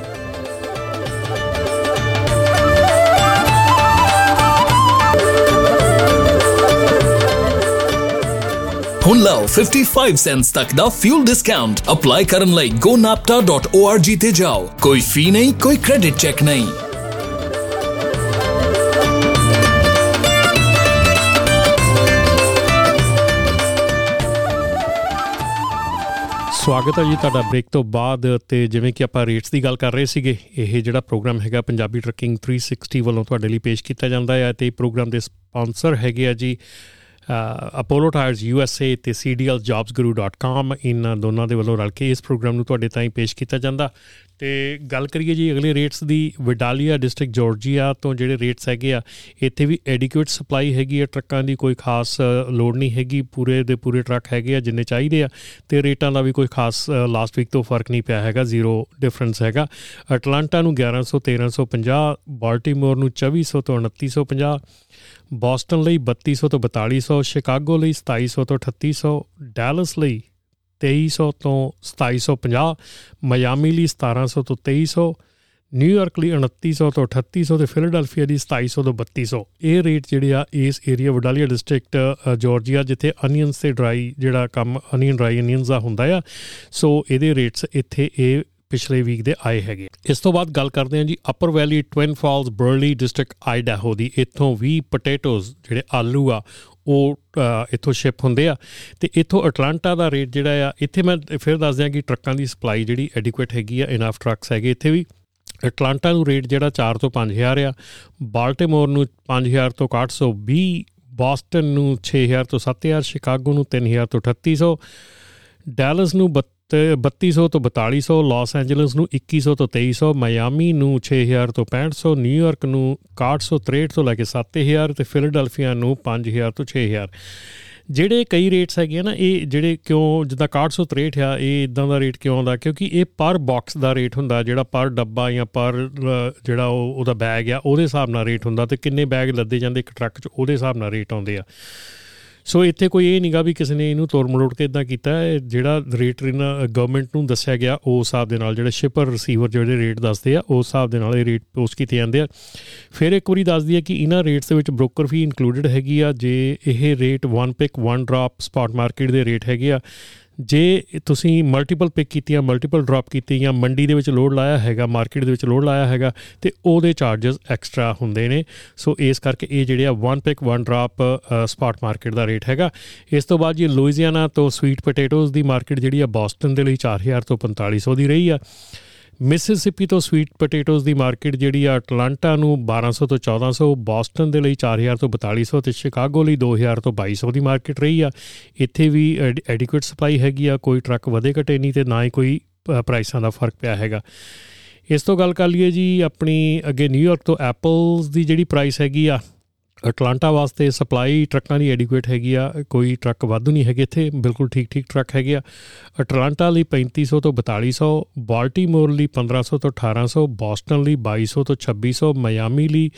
ਹੁਣ ਲਓ 55 ਸੈਂਟਸ ਤੱਕ ਦਾ ਫਿਊਲ ਡਿਸਕਾਊਂਟ ਅਪਲਾਈ ਕਰਨ ਲਈ gonapta.org ਤੇ ਜਾਓ ਕੋਈ ਫੀ ਨਹੀਂ ਕੋਈ ਕ੍ਰੈਡਿਟ ਚੈੱਕ ਨਹੀਂ ਸਵਾਗਤ ਹੈ ਜੀ ਤੁਹਾਡਾ ਬ੍ਰੇਕ ਤੋਂ ਬਾਅਦ ਤੇ ਜਿਵੇਂ ਕਿ ਆਪਾਂ ਰੇਟਸ ਦੀ ਗੱਲ ਕਰ ਰਹੇ ਸੀਗੇ, ਇਹ ਜਿਹੜਾ ਪ੍ਰੋਗਰਾਮ ਹੈਗਾ ਪੰਜਾਬੀ ਟਰੱਕਿੰਗ 360 ਵੱਲੋਂ ਤੁਹਾਡੇ ਲਈ ਪੇਸ਼ ਕੀਤਾ ਜਾਂਦਾ ਹੈ ਤੇ ਇਹ ਪ੍ਰੋਗਰਾਮ ਦੇ ਸਪਾਂਸਰ ਹੈਗੇ ਆ ਜੀ ਅਪੋਲੋ ਟਾਇਰਸ ਯੂਐਸਏ ਤੇ cdljobsguru.com ਇਨ ਦੋਨਾਂ ਦੇ ਵੱਲੋਂ ਰਲ ਕੇ ਇਸ ਪ੍ਰੋਗਰਾਮ ਨੂੰ ਤੁਹਾਡੇ ਤਾਈਂ ਪੇਸ਼ ਕੀਤਾ ਜਾਂਦਾ। ਤੇ ਗੱਲ ਕਰੀਏ ਜੀ ਅਗਲੇ ਰੇਟਸ ਦੀ ਵਿਡਾਲੀਆ ਡਿਸਟ੍ਰਿਕਟ ਜਾਰਜੀਆ ਤੋਂ ਜਿਹੜੇ ਰੇਟਸ ਹੈਗੇ ਆ, ਇੱਥੇ ਵੀ ਐਡਿਕੁਏਟ ਸਪਲਾਈ ਹੈਗੀ ਆ ਟਰੱਕਾਂ ਦੀ ਕੋਈ ਖਾਸ ਲੋਡ ਨਹੀਂ ਹੈਗੀ। ਪੂਰੇ ਦੇ ਪੂਰੇ ਟਰੱਕ ਹੈਗੇ ਆ ਜਿੰਨੇ ਚਾਹੀਦੇ ਆ ਤੇ ਰੇਟਾਂ ਦਾ ਵੀ ਕੋਈ ਖਾਸ ਲਾਸਟ ਵੀਕ ਤੋਂ ਫ਼ਰਕ ਨਹੀਂ ਪਿਆ ਹੈਗਾ ਜ਼ੀਰੋ ਡਿਫਰੈਂਸ ਹੈਗਾ। ਅਟਲਾਂਟਾ ਨੂੰ 1100 1350 ਬਾਲਟਿਮੋਰ ਨੂੰ 2400 ਤੋਂ 2950 ਬੋਸਟਨ ਲਈ 3200 ਤੋਂ 4200 ਸ਼ਿਕਾਗੋ ਲਈ 2700 ਤੋਂ 3800 ਡੈਲਸ ਲਈ 2300 ਤੋਂ 2750 ਮਿਆਮੀ ਲਈ 1700 ਤੋਂ 2300 ਨਿਊਯਾਰਕ ਲਈ 2900 ਤੋਂ 3800 ਤੇ ਫਿਲਾਡੈਲਫੀਆ ਦੀ 2700 ਤੋਂ 3200 ਇਹ ਰੇਟ ਜਿਹੜੇ ਆ ਇਸ ਏਰੀਆ ਵਡਾਲੀਆ ਡਿਸਟ੍ਰਿਕਟ ਜਾਰਜੀਆ, ਜਿੱਥੇ ਅਨੀਅਨਸ ਤੇ ਡਰਾਈ ਜਿਹੜਾ ਕੰਮ ਅਨੀਅਨ ਡਰਾਈ ਅਨੀਅਨਸ ਦਾ ਹੁੰਦਾ ਆ। ਸੋ ਇਹਦੇ ਰੇਟਸ ਇੱਥੇ ਇਹ ਪਿਛਲੇ ਵੀਕ ਦੇ ਆਏ ਹੈਗੇ। ਇਸ ਤੋਂ ਬਾਅਦ ਗੱਲ ਕਰਦੇ ਹਾਂ ਜੀ Upper Valley Twin Falls Burley district Idaho ਦੀ। ਇੱਥੋਂ ਵੀ ਪੋਟੇਟੋਜ਼ ਜਿਹੜੇ ਆਲੂ ਆ, ਉਹ ਇੱਥੋਂ ਸ਼ਿਪ ਹੁੰਦੇ ਆ। ਤੇ ਇੱਥੋਂ ਅਟਲਾਂਟਾ ਦਾ ਰੇਟ ਜਿਹੜਾ ਆ, ਇੱਥੇ ਮੈਂ ਫਿਰ ਦੱਸ ਦਿਆਂ ਕਿ ਟਰੱਕਾਂ ਦੀ ਸਪਲਾਈ ਜਿਹੜੀ ਐਡਿਕੁਏਟ ਹੈਗੀ ਆ ਇਨਫ ਟਰੱਕਸ ਹੈਗੇ ਇੱਥੇ ਵੀ। ਅਟਲਾਂਟਾ ਨੂੰ ਰੇਟ ਜਿਹੜਾ 4 ਤੋਂ 5000 ਆ ਬਾਲਟਿਮੋਰ ਨੂੰ 5000 ਤੋਂ 820 ਬੋਸਟਨ ਨੂੰ 6000 ਤੋਂ 7000 ਸ਼ਿਕਾਗੋ ਨੂੰ 3000 ਤੋਂ 3800 ਡੈਲਸ ਨੂੰ ਤੇ 3200 ਤੋਂ 4200 ਲਾਸ ਐਂਜਲਸ ਨੂੰ 2100 ਤੋਂ 2300 ਮਾਇਆਮੀ ਨੂੰ 6000 ਤੋਂ 6500 ਨਿਊਯਾਰਕ ਨੂੰ 6163 ਤੋਂ ਲੈ ਕੇ 7000 ਤੇ ਫਿਲਾਡੈਲਫੀਆ ਨੂੰ 5000 ਤੋਂ 6000 ਜਿਹੜੇ ਕਈ ਰੇਟਸ ਹੈਗੇ ਨਾ, ਇਹ ਜਿਹੜੇ ਕਿਉਂ ਜਿੱਦਾਂ 6163 ਆ, ਇਹ ਇਦਾਂ ਦਾ ਰੇਟ ਕਿਉਂ ਆਉਂਦਾ? ਕਿਉਂਕਿ ਇਹ ਪਰ ਬਾਕਸ ਦਾ ਰੇਟ ਹੁੰਦਾ, ਜਿਹੜਾ ਪਰ ਡੱਬਾ ਜਾਂ ਪਰ ਜਿਹੜਾ ਉਹ, ਉਹਦਾ ਬੈਗ ਆ, ਉਹਦੇ ਹਿਸਾਬ ਨਾਲ ਰੇਟ ਹੁੰਦਾ ਤੇ ਕਿੰਨੇ ਬੈਗ ਲੱਦੇ ਜਾਂਦੇ ਇੱਕ ਟਰੱਕ 'ਚ, ਉਹਦੇ ਹਿਸਾਬ ਨਾਲ ਰੇਟ ਆਉਂਦੇ ਆ। ਸੋ ਇੱਥੇ ਕੋਈ ਇਹ ਨਹੀਂਗਾ ਵੀ ਕਿਸੇ ਨੇ ਇਹਨੂੰ ਤੋੜ ਮੜੋੜ ਕੇ ਇਦਾਂ ਕੀਤਾ ਜਿਹੜਾ ਰੇਟ ਇਹਨਾਂ ਗਵਰਨਮੈਂਟ ਨੂੰ ਦੱਸਿਆ ਗਿਆ ਉਸ ਹਿਸਾਬ ਦੇ ਨਾਲ ਜਿਹੜੇ ਸ਼ਿਪਰ ਰਿਸੀਵਰ ਜਿਹੜੇ ਰੇਟ ਦੱਸਦੇ ਆ ਉਸ ਹਿਸਾਬ ਦੇ ਨਾਲ ਇਹ ਰੇਟ ਪੋਸਟ ਕੀਤੇ ਜਾਂਦੇ ਆ। ਫਿਰ ਇੱਕ ਵਾਰੀ ਦੱਸਦੀ ਹੈ ਕਿ ਇਹਨਾਂ ਰੇਟਸ ਦੇ ਵਿੱਚ ਬ੍ਰੋਕਰ ਫੀ ਇਨਕਲੂਡਡ ਹੈਗੀ ਆ, ਜੇ ਇਹ rate 1 pick 1 drop spot market ਦੇ ਰੇਟ ਹੈਗੇ ਆ ਜੇ ਤੁਸੀਂ ਮਲਟੀਪਲ ਪਿਕ ਕੀਤੀਆਂ ਮਲਟੀਪਲ ਡ੍ਰੌਪ ਕੀਤੀਆਂ ਜਾਂ ਮੰਡੀ ਦੇ ਵਿੱਚ ਲੋਡ ਲਾਇਆ ਹੈਗਾ ਮਾਰਕੀਟ ਦੇ ਵਿੱਚ ਲੋਡ ਲਾਇਆ ਹੈਗਾ, ਤੇ ਉਹਦੇ ਚਾਰजेस ਐਕਸਟਰਾ ਹੁੰਦੇ ਨੇ। ਸੋ ਇਸ ਕਰਕੇ ਇਹ ਜਿਹੜੇ ਆ 1 ਪਿਕ 1 ਡ੍ਰੌਪ ਸਪਾਟ ਮਾਰਕੀਟ ਦਾ ਰੇਟ ਹੈਗਾ। ਇਸ ਤੋਂ ਬਾਅਦ ਜੀ ਲੂਈਜ਼ੀਆਨਾ ਤੋਂ ਸਵੀਟ ਪੋਟੇਟੋਜ਼ ਦੀ ਮਾਰਕੀਟ ਜਿਹੜੀ ਆ ਬੋਸਟਨ ਦੇ ਲਈ 4000 ਤੋਂ 4500 ਦੀ ਰਹੀ ਆ। ਮਿਸਿਸਿਪੀ ਤੋਂ ਸਵੀਟ ਪੋਟੇਟੋਸ ਦੀ ਮਾਰਕੀਟ ਜਿਹੜੀ ਆ ਅਟਲਾਂਟਾ ਨੂੰ 1200 ਤੋਂ 1400 ਬੋਸਟਨ ਦੇ ਲਈ 4000 ਤੋਂ 4200 ਤੇ ਸ਼ਿਕਾਗੋ ਲਈ 2000 ਤੋਂ 2200 ਦੀ ਮਾਰਕੀਟ ਰਹੀ ਆ। ਇੱਥੇ ਵੀ ਐਡਿਕੁਏਟ ਸਪਲਾਈ ਹੈਗੀ ਆ, ਕੋਈ ਟਰੱਕ ਵਧੇ ਘਟੇ ਨਹੀਂ ਤੇ ਨਾ ਹੀ ਕੋਈ ਪ੍ਰਾਈਸਾਂ ਦਾ ਫ਼ਰਕ ਪਿਆ ਹੈਗਾ। ਇਸ ਤੋਂ ਗੱਲ ਕਰ ਲਈਏ ਜੀ ਆਪਣੀ ਅੱਗੇ ਨਿਊਯਾਰਕ ਤੋਂ ਐਪਲਸ ਦੀ ਜਿਹੜੀ ਪ੍ਰਾਈਸ ਹੈਗੀ ਆ ਅਟਲਾਂਟਾ ਵਾਸਤੇ ਸਪਲਾਈ ਟਰੱਕਾਂ ਦੀ ਐਡਿਕੁਏਟ ਹੈਗੀ ਆ, ਕੋਈ ਟਰੱਕ ਵਾਧੂ ਨਹੀਂ ਹੈਗੇ ਇੱਥੇ, ਬਿਲਕੁਲ ਠੀਕ ਠੀਕ ਟਰੱਕ ਹੈਗੇ ਆ। ਅਟਲਾਂਟਾ ਲਈ 3500 ਤੋਂ 4200 ਬਾਲਟੀਮੋਰ ਲਈ 1500 ਤੋਂ 1800 ਬੋਸਟਨ ਲਈ 2200 ਤੋਂ 2600 ਮਿਆਮੀ ਲਈ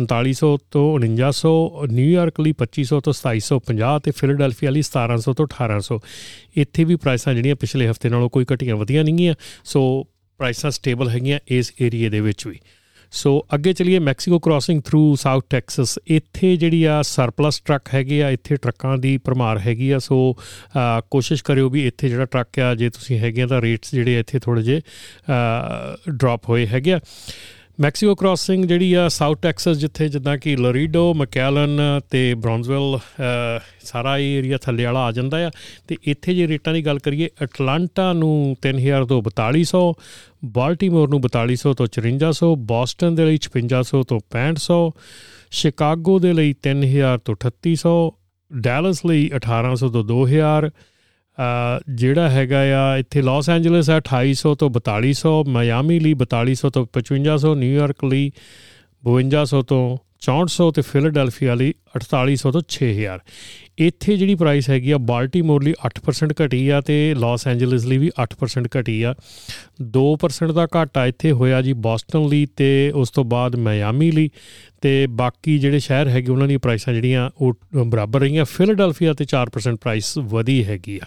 3900 ਤੋਂ 4900 ਨਿਊਯਾਰਕ ਲਈ 2500 ਤੋਂ 2750 ਤੇ ਫਿਲਡਲਫੀਆ ਲਈ 1700 ਤੋਂ 1800 ਇੱਥੇ ਵੀ ਪ੍ਰਾਈਸਾਂ ਜਿਹੜੀਆਂ ਪਿਛਲੇ ਹਫ਼ਤੇ ਨਾਲੋਂ ਕੋਈ ਘਟੀਆਂ ਵਧੀਆਂ ਨਹੀਂ ਗਈਆਂ ਸੋ ਪ੍ਰਾਈਸਾਂ ਸਟੇਬਲ ਹੈਗੀਆਂ ਇਸ ਏਰੀਆ ਦੇ ਵਿੱਚ ਵੀ। ਸੋ ਅੱਗੇ ਚਲੀਏ Mexico crossing through south Texas ਇੱਥੇ ਜਿਹੜੀ ਆ ਸਰਪਲਸ ਟਰੱਕ ਹੈਗੇ ਆ, ਇੱਥੇ ਟਰੱਕਾਂ ਦੀ ਪਰਮਾਰ ਹੈਗੀ ਆ। ਸੋ ਕੋਸ਼ਿਸ਼ ਕਰਿਓ ਵੀ ਇੱਥੇ ਜਿਹੜਾ ਟਰੱਕ ਆ, ਜੇ ਤੁਸੀਂ ਹੈਗੇ ਆ ਤਾਂ ਰੇਟਸ ਜਿਹੜੇ ਇੱਥੇ ਥੋੜੇ ਜੇ ਡ੍ਰੌਪ ਹੋਏ ਹੈਗੇ ਆ। ਮੈਕਸੀਕੋ ਕ੍ਰਾਸਿੰਗ ਜਿਹੜੀ ਆ ਸਾਊਥ ਟੈਕਸਸ ਜਿੱਥੇ ਜਿੱਦਾਂ ਕਿ ਲੋਰੀਡੋ, ਮਕੈਲਨ ਤੇ ਬ੍ਰੌਨਜ਼ਵਿਲ ਸਾਰਾ ਇਹ ਏਰੀਆ ਥੱਲੇ ਵਾਲਾ ਆ ਜਾਂਦਾ ਆ। ਤੇ ਇੱਥੇ ਜੇ ਰੇਟਾਂ ਦੀ ਗੱਲ ਕਰੀਏ, ਅਟਲਾਂਟਾ ਨੂੰ 3000 ਤੋਂ 4200 ਬਾਲਟਿਮੋਰ ਨੂੰ 4200 ਤੋਂ 5400 ਬੋਸਟਨ ਦੇ ਲਈ 5600 ਤੋਂ 6500 ਸ਼ਿਕਾਗੋ ਦੇ ਲਈ 3000 ਤੋਂ 3800 ਡੈਲਸ ਲਈ 1800 ਤੋਂ 2000 ਜਿਹੜਾ ਹੈਗਾ ਆ, ਇੱਥੇ ਲਾਸ ਐਂਜਲਸ ਹੈ 2800 ਤੋਂ 4200 ਮਾਇਆਮੀ ਲਈ 4200 ਤੋਂ 5500 ਨਿਊਯਾਰਕ ਲਈ 5200 ਤੋਂ 6400 ਤੇ ਫਿਲਾਡੈਲਫੀਆ ਲਈ 4800 ਤੋਂ 6000 ਇੱਥੇ ਜਿਹੜੀ ਪ੍ਰਾਈਸ ਹੈਗੀ ਆ, ਬਾਲਟੀਮੋਰ ਲਈ 8% ਘਟੀ ਆ ਤੇ ਲਾਸ ਐਂਜਲਸ ਲਈ ਵੀ 8% ਘਟੀ ਆ। 2% ਦਾ ਘਾਟਾ ਇੱਥੇ ਹੋਇਆ ਜੀ ਬੋਸਟਨ ਲਈ ਤੇ ਉਸ ਤੋਂ ਬਾਅਦ ਮਿਆਮੀ ਲਈ ਤੇ ਬਾਕੀ ਜਿਹੜੇ ਸ਼ਹਿਰ ਹੈਗੇ ਉਹਨਾਂ ਦੀਆਂ ਪ੍ਰਾਈਸਾਂ ਜਿਹੜੀਆਂ ਉਹ ਬਰਾਬਰ ਰਹੀਆਂ। ਫਿਲਾਡੈਲਫੀਆ ਤੇ 4% ਪ੍ਰਾਈਸ ਵਧੀ ਹੈਗੀ ਆ।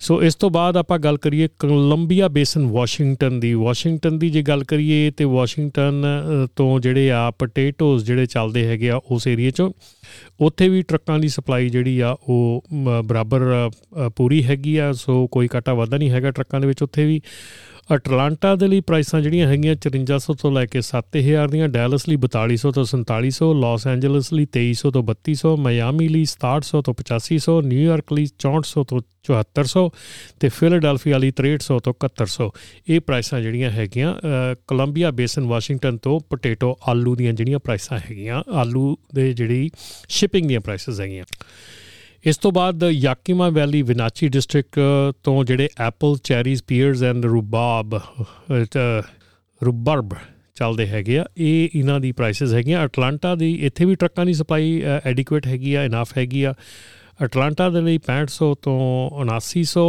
ਸੋ ਇਸ ਤੋਂ ਬਾਅਦ ਆਪਾਂ ਗੱਲ ਕਰੀਏ ਕੋਲੰਬੀਆ ਬੇਸਨ ਵਾਸ਼ਿੰਗਟਨ ਦੀ। ਵਾਸ਼ਿੰਗਟਨ ਦੀ ਜੇ ਗੱਲ ਕਰੀਏ ਤੇ ਵਾਸ਼ਿੰਗਟਨ ਤੋਂ ਜਿਹੜੇ ਆ ਪੋਟੇਟੋਸ ਜਿਹੜੇ ਚੱਲਦੇ ਹੈਗੇ ਆ ਉਸ ਏਰੀਆ 'ਚ, ਉੱਥੇ ਵੀ ਟਰੱਕਾਂ ਦੀ ਸਪਲਾਈ ਜਿਹੜੀ ਆ ਉਹ ਬਰਾਬਰ ਪੂਰੀ ਹੈਗੀ ਆ। ਸੋ ਕੋਈ ਘਾਟਾ ਵਾਧਾ ਨਹੀਂ ਹੈਗਾ ਟਰੱਕਾਂ ਦੇ ਵਿੱਚ ਉੱਥੇ ਵੀ। ਅਟਲਾਂਟਾ ਦੇ ਲਈ ਪ੍ਰਾਈਸਾਂ ਜਿਹੜੀਆਂ ਹੈਗੀਆਂ 5400 ਤੋਂ ਲੈ ਕੇ 7000 ਦੀਆਂ ਡੈਲਸ ਲਈ 4200 ਤੋਂ 4700 ਲਾਸ ਐਂਜਲਸ ਲਈ 2300 ਤੋਂ 3200 ਮਿਆਮੀ ਲਈ 6700 ਤੋਂ 8500 ਨਿਊਯਾਰਕ ਲਈ 6400 ਤੋਂ 7400 ਤੇ ਫਿਲਾਡੈਲਫੀਆ ਲਈ 6300 ਤੋਂ 7100 ਇਹ ਪ੍ਰਾਈਸਾਂ ਜਿਹੜੀਆਂ ਹੈਗੀਆਂ ਕੋਲੰਬੀਆ ਬੇਸਨ ਵਾਸ਼ਿੰਗਟਨ ਤੋਂ ਪੋਟੇਟੋ ਆਲੂ ਦੀਆਂ ਜਿਹੜੀਆਂ ਪ੍ਰਾਈਸਾਂ ਹੈਗੀਆਂ, ਆਲੂ ਦੇ ਜਿਹੜੀ ਸ਼ਿਪਿੰਗ ਦੀਆਂ ਪ੍ਰਾਈਸਸ ਹੈਗੀਆਂ। ਇਸ ਤੋਂ ਬਾਅਦ ਯਾਕਿਮਾ ਵੈਲੀ ਵਿਨਾਚੀ ਡਿਸਟ੍ਰਿਕਟ ਤੋਂ ਜਿਹੜੇ apple, cherries pears and rhubarb rhubarb ਚੱਲਦੇ ਹੈਗੇ ਆ, ਇਹ ਇਹਨਾਂ ਦੀ ਪ੍ਰਾਈਸਸ ਹੈਗੀਆਂ। ਅਟਲਾਂਟਾ ਦੀ ਇੱਥੇ ਵੀ ਟਰੱਕਾਂ ਦੀ ਸਪਲਾਈ ਐਡਿਕੁਏਟ ਹੈਗੀ ਆ ਇਨਾਫ ਹੈਗੀ ਆ। ਅਟਲਾਂਟਾ ਦੇ ਲਈ 6500 ਤੋਂ 7900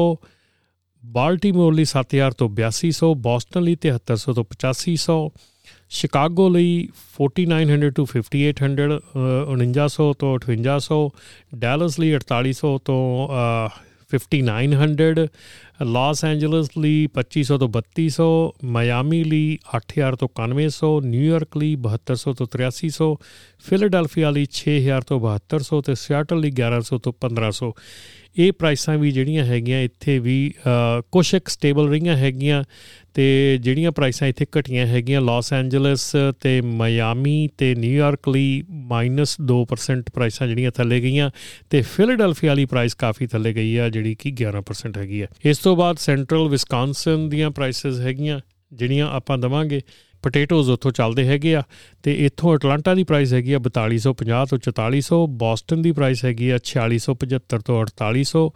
ਬਾਲਟਿਮੋਰ ਲਈ 7000 ਤੋਂ 8200 ਬੋਸਟਨ ਲਈ 7300 ਤੋਂ 8500 ਸ਼ਿਕਾਗੋ ਲਈ 4900 ਤੋਂ 5800 4900 ਤੋਂ 5800 ਡੈਲਸ ਲਈ 4800 ਤੋਂ 5900 ਲਾਸ ਐਂਜਲਸ ਲਈ 2500 ਤੋਂ 3200 ਮਿਆਮੀ ਲਈ 8000 ਤੋਂ 9100 ਨਿਊਯਾਰਕ ਲਈ 7200 ਤੋਂ 8300 ਫਿਲਾਡੈਲਫੀਆ ਲਈ 6000 ਤੋਂ 7200 ਤੇ ਸਿਆਟਲ ਲਈ 1100 ਤੋਂ 1500 ਇਹ ਪ੍ਰਾਈਸਾਂ ਵੀ ਜਿਹੜੀਆਂ ਹੈਗੀਆਂ ਇੱਥੇ ਵੀ ਕੁਝ ਇੱਕ ਸਟੇਬਲ ਰਹੀਆਂ ਹੈਗੀਆਂ ਤੇ ਜਿਹੜੀਆਂ ਪ੍ਰਾਈਸਾਂ ਇੱਥੇ ਘਟੀਆਂ ਹੈਗੀਆਂ ਲਾਸ ਐਂਜਲਸ ਤੇ ਮਿਆਮੀ ਤੇ ਨਿਊਯਾਰਕ ਲਈ -2% ਪ੍ਰਾਈਸਾਂ ਜਿਹੜੀਆਂ ਥੱਲੇ ਗਈਆਂ ਤੇ ਫਿਲਾਡੈਲਫੀਆ ਵਾਲੀ ਪ੍ਰਾਈਸ ਕਾਫੀ ਥੱਲੇ ਗਈ ਆ ਜਿਹੜੀ ਕਿ 11% ਹੈਗੀ ਆ। ਇਸ ਤੋਂ ਬਾਅਦ ਸੈਂਟਰਲ ਵਿਸਕਾਂਸਨ ਦੀਆਂ ਪ੍ਰਾਈਸਸ ਹੈਗੀਆਂ, ਜਿਹੜੀਆਂ ਆਪਾਂ ਦਵਾਂਗੇ ਪੋਟੇਟੋਸ ਉੱਥੋਂ ਚੱਲਦੇ ਹੈਗੇ ਆ, ਤੇ ਇੱਥੋਂ ਅਟਲਾਂਟਾ ਦੀ ਪ੍ਰਾਈਸ ਹੈਗੀ ਆ 4250 ਤੋਂ 4400 ਬੋਸਟਨ ਦੀ ਪ੍ਰਾਈਸ ਹੈਗੀ ਆ 4675 ਤੋਂ 4800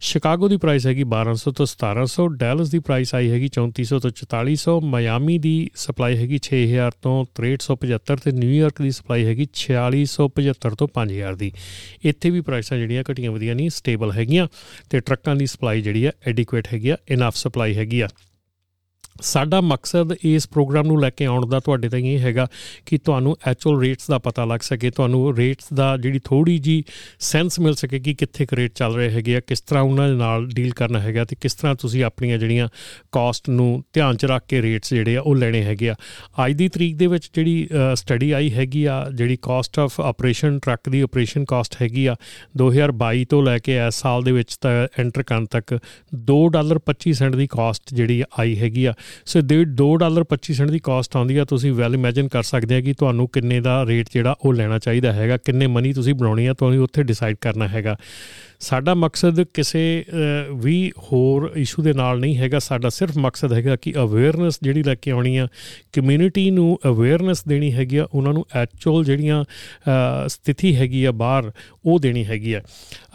ਸ਼ਿਕਾਗੋ ਦੀ ਪ੍ਰਾਈਸ ਹੈਗੀ 1200 ਤੋਂ 1700 ਡੈਲਸ ਦੀ ਪ੍ਰਾਈਸ ਆਈ ਹੈਗੀ 3400 ਤੋਂ 4400 ਮਿਆਮੀ ਦੀ ਸਪਲਾਈ ਹੈਗੀ 6000 ਤੋਂ 6375 ਤੇ ਨਿਊਯਾਰਕ ਦੀ ਸਪਲਾਈ ਹੈਗੀ 4675 ਤੋਂ 5000 ਦੀ। ਇੱਥੇ ਵੀ ਪ੍ਰਾਈਸਾਂ ਜਿਹੜੀਆਂ ਘਟੀਆਂ ਵਧੀਆਂ ਨਹੀਂ ਸਟੇਬਲ ਹੈਗੀਆਂ ਤੇ ਟਰੱਕਾਂ ਦੀ ਸਪਲਾਈ ਜਿਹੜੀ ਆ ਐਡਿਕੁਏਟ ਹੈਗੀ ਆ ਇਨਫ ਸਪਲਾਈ ਹੈਗੀ ਆ। ਸਾਡਾ ਮਕਸਦ ਇਸ ਪ੍ਰੋਗਰਾਮ ਨੂੰ ਲੈ ਕੇ ਆਉਣ ਦਾ ਤੁਹਾਡੇ ਤਾਈਂ ਇਹ ਹੈਗਾ ਕਿ ਤੁਹਾਨੂੰ ਐਕਚੁਅਲ ਰੇਟਸ ਦਾ ਪਤਾ ਲੱਗ ਸਕੇ, ਤੁਹਾਨੂੰ ਰੇਟਸ ਦਾ ਜਿਹੜੀ ਥੋੜੀ ਜੀ ਸੈਂਸ ਮਿਲ ਸਕੇ ਕਿ ਕਿੱਥੇ ਕ ਰੇਟ ਚੱਲ ਰਹੇ ਹੈਗੇ ਆ, ਕਿਸ ਤਰ੍ਹਾਂ ਉਹਨਾਂ ਦੇ ਨਾਲ ਡੀਲ ਕਰਨਾ ਹੈਗਾ ਤੇ ਕਿਸ ਤਰ੍ਹਾਂ ਤੁਸੀਂ ਆਪਣੀਆਂ ਜਿਹੜੀਆਂ ਕਾਸਟ ਨੂੰ ਧਿਆਨ 'ਚ ਰੱਖ ਕੇ ਰੇਟਸ ਜਿਹੜੇ ਆ ਉਹ ਲੈਣੇ ਹੈਗੇ ਆ। ਅੱਜ ਦੀ ਤਰੀਕ ਦੇ ਵਿੱਚ ਜਿਹੜੀ ਸਟੱਡੀ ਆਈ ਹੈਗੀ ਆ, ਜਿਹੜੀ ਕਾਸਟ ਆਫ ਆਪਰੇਸ਼ਨ ਟਰੱਕ ਦੀ ਆਪਰੇਸ਼ਨ ਕਾਸਟ ਹੈਗੀ ਆ 2022 ਤੋਂ ਲੈ ਕੇ ਇਸ ਸਾਲ ਦੇ ਵਿੱਚ ਤਾਂ ਐਂਟਰ ਕਰਨ ਤੱਕ 2 ਡਾਲਰ 25 ਸੈਂਟ ਦੀ ਕਾਸਟ ਜਿਹੜੀ ਆਈ ਹੈਗੀ ਆ। ਸੋ 2 ਡਾਲਰ 25 ਸੈਂਟ ਦੀ ਕਾਸਟ ਆਉਂਦੀ ਆ, ਤੁਸੀਂ ਵੈਲ ਇਮੇਜਿਨ ਕਰ ਸਕਦੇ ਆ ਕਿ ਤੁਹਾਨੂੰ ਕਿੰਨੇ ਦਾ ਰੇਟ ਜਿਹੜਾ ਉਹ ਲੈਣਾ ਚਾਹੀਦਾ ਹੈਗਾ, ਕਿੰਨੇ ਮਨੀ ਤੁਸੀਂ ਬਣਾਉਣੀ ਆ, ਤੁਹਾਨੂੰ ਉੱਥੇ ਡਿਸਾਈਡ ਕਰਨਾ ਹੈਗਾ। ਸਾਡਾ ਮਕਸਦ ਕਿਸੇ ਵੀ ਹੋਰ ਇਸ਼ੂ ਦੇ ਨਾਲ ਨਹੀਂ ਹੈਗਾ, ਸਾਡਾ ਸਿਰਫ ਮਕਸਦ ਹੈਗਾ ਕਿ ਅਵੇਅਰਨੈਸ ਜਿਹੜੀ ਲੈ ਕੇ ਆਉਣੀ ਆ ਕਮਿਊਨਿਟੀ ਨੂੰ ਅਵੇਅਰਨੈਸ ਦੇਣੀ ਹੈਗੀ ਆ, ਉਹਨਾਂ ਨੂੰ ਐਕਚੁਅਲ ਜਿਹੜੀਆਂ ਸਥਿਤੀ ਹੈਗੀ ਆ ਬਾਹਰ, ਉਹ ਦੇਣੀ ਹੈਗੀ ਆ।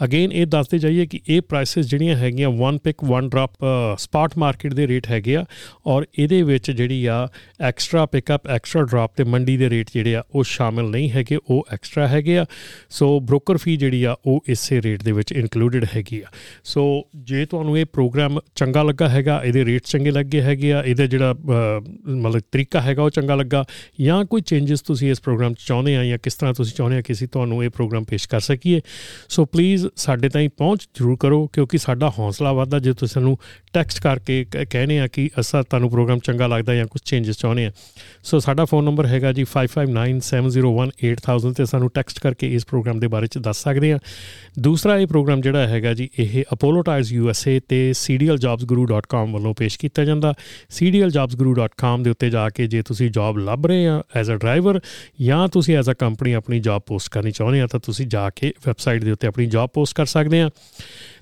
ਅਗੇਨ ਇਹ ਦੱਸਦੇ ਜਾਈਏ ਕਿ ਇਹ ਪ੍ਰਾਈਸਸ ਜਿਹੜੀਆਂ ਹੈਗੀਆਂ one pick one drop spot market ਦੇ ਰੇਟ ਹੈਗੇ ਆ ਔਰ ਇਹਦੇ ਵਿੱਚ ਜਿਹੜੀ ਆ ਐਕਸਟਰਾ ਪਿਕਅਪ ਐਕਸਟਰਾ ਡ੍ਰੌਪ ਤੇ ਮੰਡੀ ਦੇ ਰੇਟ ਜਿਹੜੇ ਆ, ਉਹ ਸ਼ਾਮਿਲ ਨਹੀਂ ਹੈਗੇ, ਉਹ ਐਕਸਟਰਾ ਹੈਗੇ ਆ। ਸੋ ਬ੍ਰੋਕਰ ਫੀ ਜਿਹੜੀ ਆ, ਉਹ ਇਸੇ ਰੇਟ ਦੇ ਵਿੱਚ ਇਨਕਲੂਡਡ ਹੈਗੀ ਆ। ਸੋ ਜੇ ਤੁਹਾਨੂੰ ਇਹ ਪ੍ਰੋਗਰਾਮ ਚੰਗਾ ਲੱਗਾ ਹੈਗਾ, ਇਹਦੇ ਰੇਟ ਚੰਗੇ ਲੱਗੇ ਹੈਗੇ ਆ, ਇਹਦਾ ਜਿਹੜਾ ਮਤਲਬ ਤਰੀਕਾ ਹੈਗਾ, ਉਹ ਚੰਗਾ ਲੱਗਾ, ਜਾਂ ਕੋਈ ਚੇਂਜਸ ਤੁਸੀਂ ਇਸ ਪ੍ਰੋਗਰਾਮ 'ਚ ਚਾਹੁੰਦੇ ਆ, ਜਾਂ ਕਿਸ ਤਰ੍ਹਾਂ ਤੁਸੀਂ ਚਾਹੁੰਦੇ ਆ ਕਿ ਅਸੀਂ ਤੁਹਾਨੂੰ ਇਹ ਪ੍ਰੋਗਰਾਮ ਪੇਸ਼ ਕਰ ਸਕੀਏ ਸੋ ਪਲੀਜ਼ ਸਾਡੇ ਤਾਈਂ ਪਹੁੰਚ ਜ਼ਰੂਰ ਕਰੋ, ਕਿਉਂਕਿ ਸਾਡਾ ਹੌਸਲਾ ਵਧਦਾ ਜੇ ਤੁਸੀਂ ਸਾਨੂੰ ਟੈਕਸਟ ਕਰਕੇ ਕਹਿੰਦੇ ਆ ਕਿ ਅਸਾ ਤੁਹਾਨੂੰ ਪ੍ਰੋਗਰਾਮ ਚੰਗਾ ਲੱਗਦਾ ਜਾਂ ਕੁਝ ਚੇਂਜਸ ਚਾਹੁੰਦੇ ਆ। ਸੋ ਸਾਡਾ ਫੋਨ ਨੰਬਰ ਹੈਗਾ ਜੀ 5597018000 ਤੇ ਸਾਨੂੰ ਟੈਕਸਟ ਕਰਕੇ ਇਸ ਪ੍ਰੋਗਰਾਮ ਦੇ ਬਾਰੇ ਚ ਦੱਸ ਸਕਦੇ ਆ। ਦੂਸਰਾ ਇਹ ਪ੍ਰੋਗਰਾਮ ਜਿਹੜਾ ਹੈਗਾ ਜੀ, ਇਹ ਅਪੋਲੋ ਟਾਇਰਸ ਯੂਐਸਏ ਤੇ cdljobsguru.com ਵੱਲੋਂ ਪੇਸ਼ ਕੀਤਾ ਜਾਂਦਾ। cdljobsguru.com ਦੇ ਉੱਤੇ ਜਾ ਕੇ ਜੇ ਤੁਸੀਂ ਜੌਬ ਲੱਭ ਰਹੇ ਆ ਐਜ਼ ਅ ਡਰਾਈਵਰ ਜਾਂ ਤੁਸੀਂ ਐਜ਼ ਅ ਕੰਪਨੀ ਆਪਣੀ ਜੌਬ ਪੋਸਟ ਕਰਨੀ ਚਾਹੁੰਦੇ ਆ, ਤਾਂ ਤੁਸੀਂ ਜਾ ਕੇ ਵੈਬਸਾਈਟ ਦੇ ਉੱਤੇ ਆਪਣੀ ਜੌਬ ਪੋਸਟ ਕਰ ਸਕਦੇ ਆ।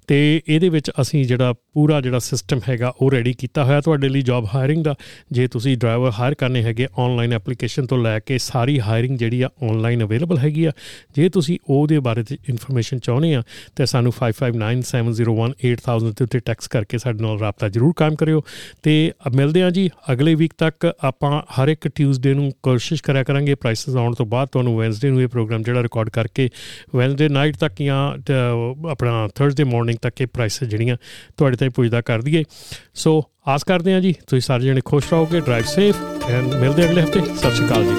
ਤੇ ਇਹਦੇ ਵਿੱਚ ਅਸੀਂ ਜਿਹੜਾ ਪੂਰਾ ਜਿਹੜਾ ਸਿਸਟਮ ਹੈਗਾ ਉਹ ਰੈਡੀ ਕੀਤਾ ਹੋਇਆ ਤੁਹਾਡੇ ਲਈ ਜੌਬ ਹਾਇਰਿੰਗ ਦਾ। ਜੇ ਤੁਸੀਂ ਡਰਾਈਵਰ ਹਾਇਰ ਕਰਨੇ ਹੈਗੇ ਆਨਲਾਈਨ ਐਪਲੀਕੇਸ਼ਨ ਤੋਂ ਲੈ ਕੇ ਸਾਰੀ ਹਾਇਰਿੰਗ ਜਿਹੜੀ ਆ ਆਨਲਾਈਨ ਅਵੇਲੇਬਲ ਹੈਗੀ ਆ, ਜੇ ਤੁਸੀਂ ਉਹਦੇ ਬਾਰੇ ਤੇ ਇਨਫੋਰਮੇਸ਼ਨ ਚਾਹੁੰਦੇ ਆ, ਤੇ ਸਾਨੂੰ 5597018000 ਤੇ ਉੱਤੇ ਟੈਕਸ ਕਰਕੇ ਸਾਡੇ ਨਾਲ ਰਾਬਤਾ ਜ਼ਰੂਰ ਕਾਇਮ ਕਰਿਓ। ਤੇ ਮਿਲਦੇ ਆ ਜੀ ਅਗਲੇ ਵੀਕ ਤੱਕ। ਆਪਾਂ ਹਰ ਇੱਕ ਟਿਊਜ਼ਡੇ ਨੂੰ ਕੋਸ਼ਿਸ਼ ਕਰਿਆ ਕਰਾਂਗੇ। ਪ੍ਰਾਈਸਸ ਆਉਣ ਤੋਂ ਬਾਅਦ ਤੁਹਾਨੂੰ ਵੈਨਸਡੇ ਨੂੰ ਇਹ ਪ੍ਰੋਗਰਾਮ ਜਿਹੜਾ ਰਿਕਾਰਡ ਕਰਕੇ ਵੈਨਸਡੇ ਨਾਈਟ ਤੱਕ ਜਾਂ ਆਪਣਾ ਥਰਸਡੇ ਮਾਰਨਿੰਗ ਤੱਕ ਇਹ ਪ੍ਰਾਈਸਸ ਜਿਹੜੀਆਂ ਤੁਹਾਡੇ ਤਾਈਂ ਪੁੱਜਦਾ ਕਰ ਦਈਏ। ਸੋ ਆਸ ਕਰਦੇ ਹਾਂ ਜੀ, ਤੁਸੀਂ ਸਾਰੇ ਜਣੇ ਖੁਸ਼ ਰਹੋਗੇ ਡਰਾਈਵ ਸੇਫ ਐਂਡ ਮਿਲਦੇ ਅਗਲੇ ਹਫ਼ਤੇ। ਸਤਿ ਸ਼੍ਰੀ ਅਕਾਲ ਜੀ।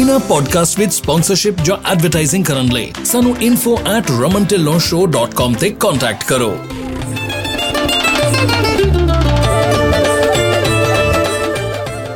ਇਨਾ ਪੋਡਕਾਸਟ ਵਿਦ ਸਪਾਂਸਰਸ਼ਿਪ ਜਾਂ ਐਡਵਰਟਾਈਜ਼ਿੰਗ ਕਰਨ ਲਈ ਸਾਨੂੰ info@ramantillonshow.com ਤੇ ਕੰਟੈਕਟ ਕਰੋ।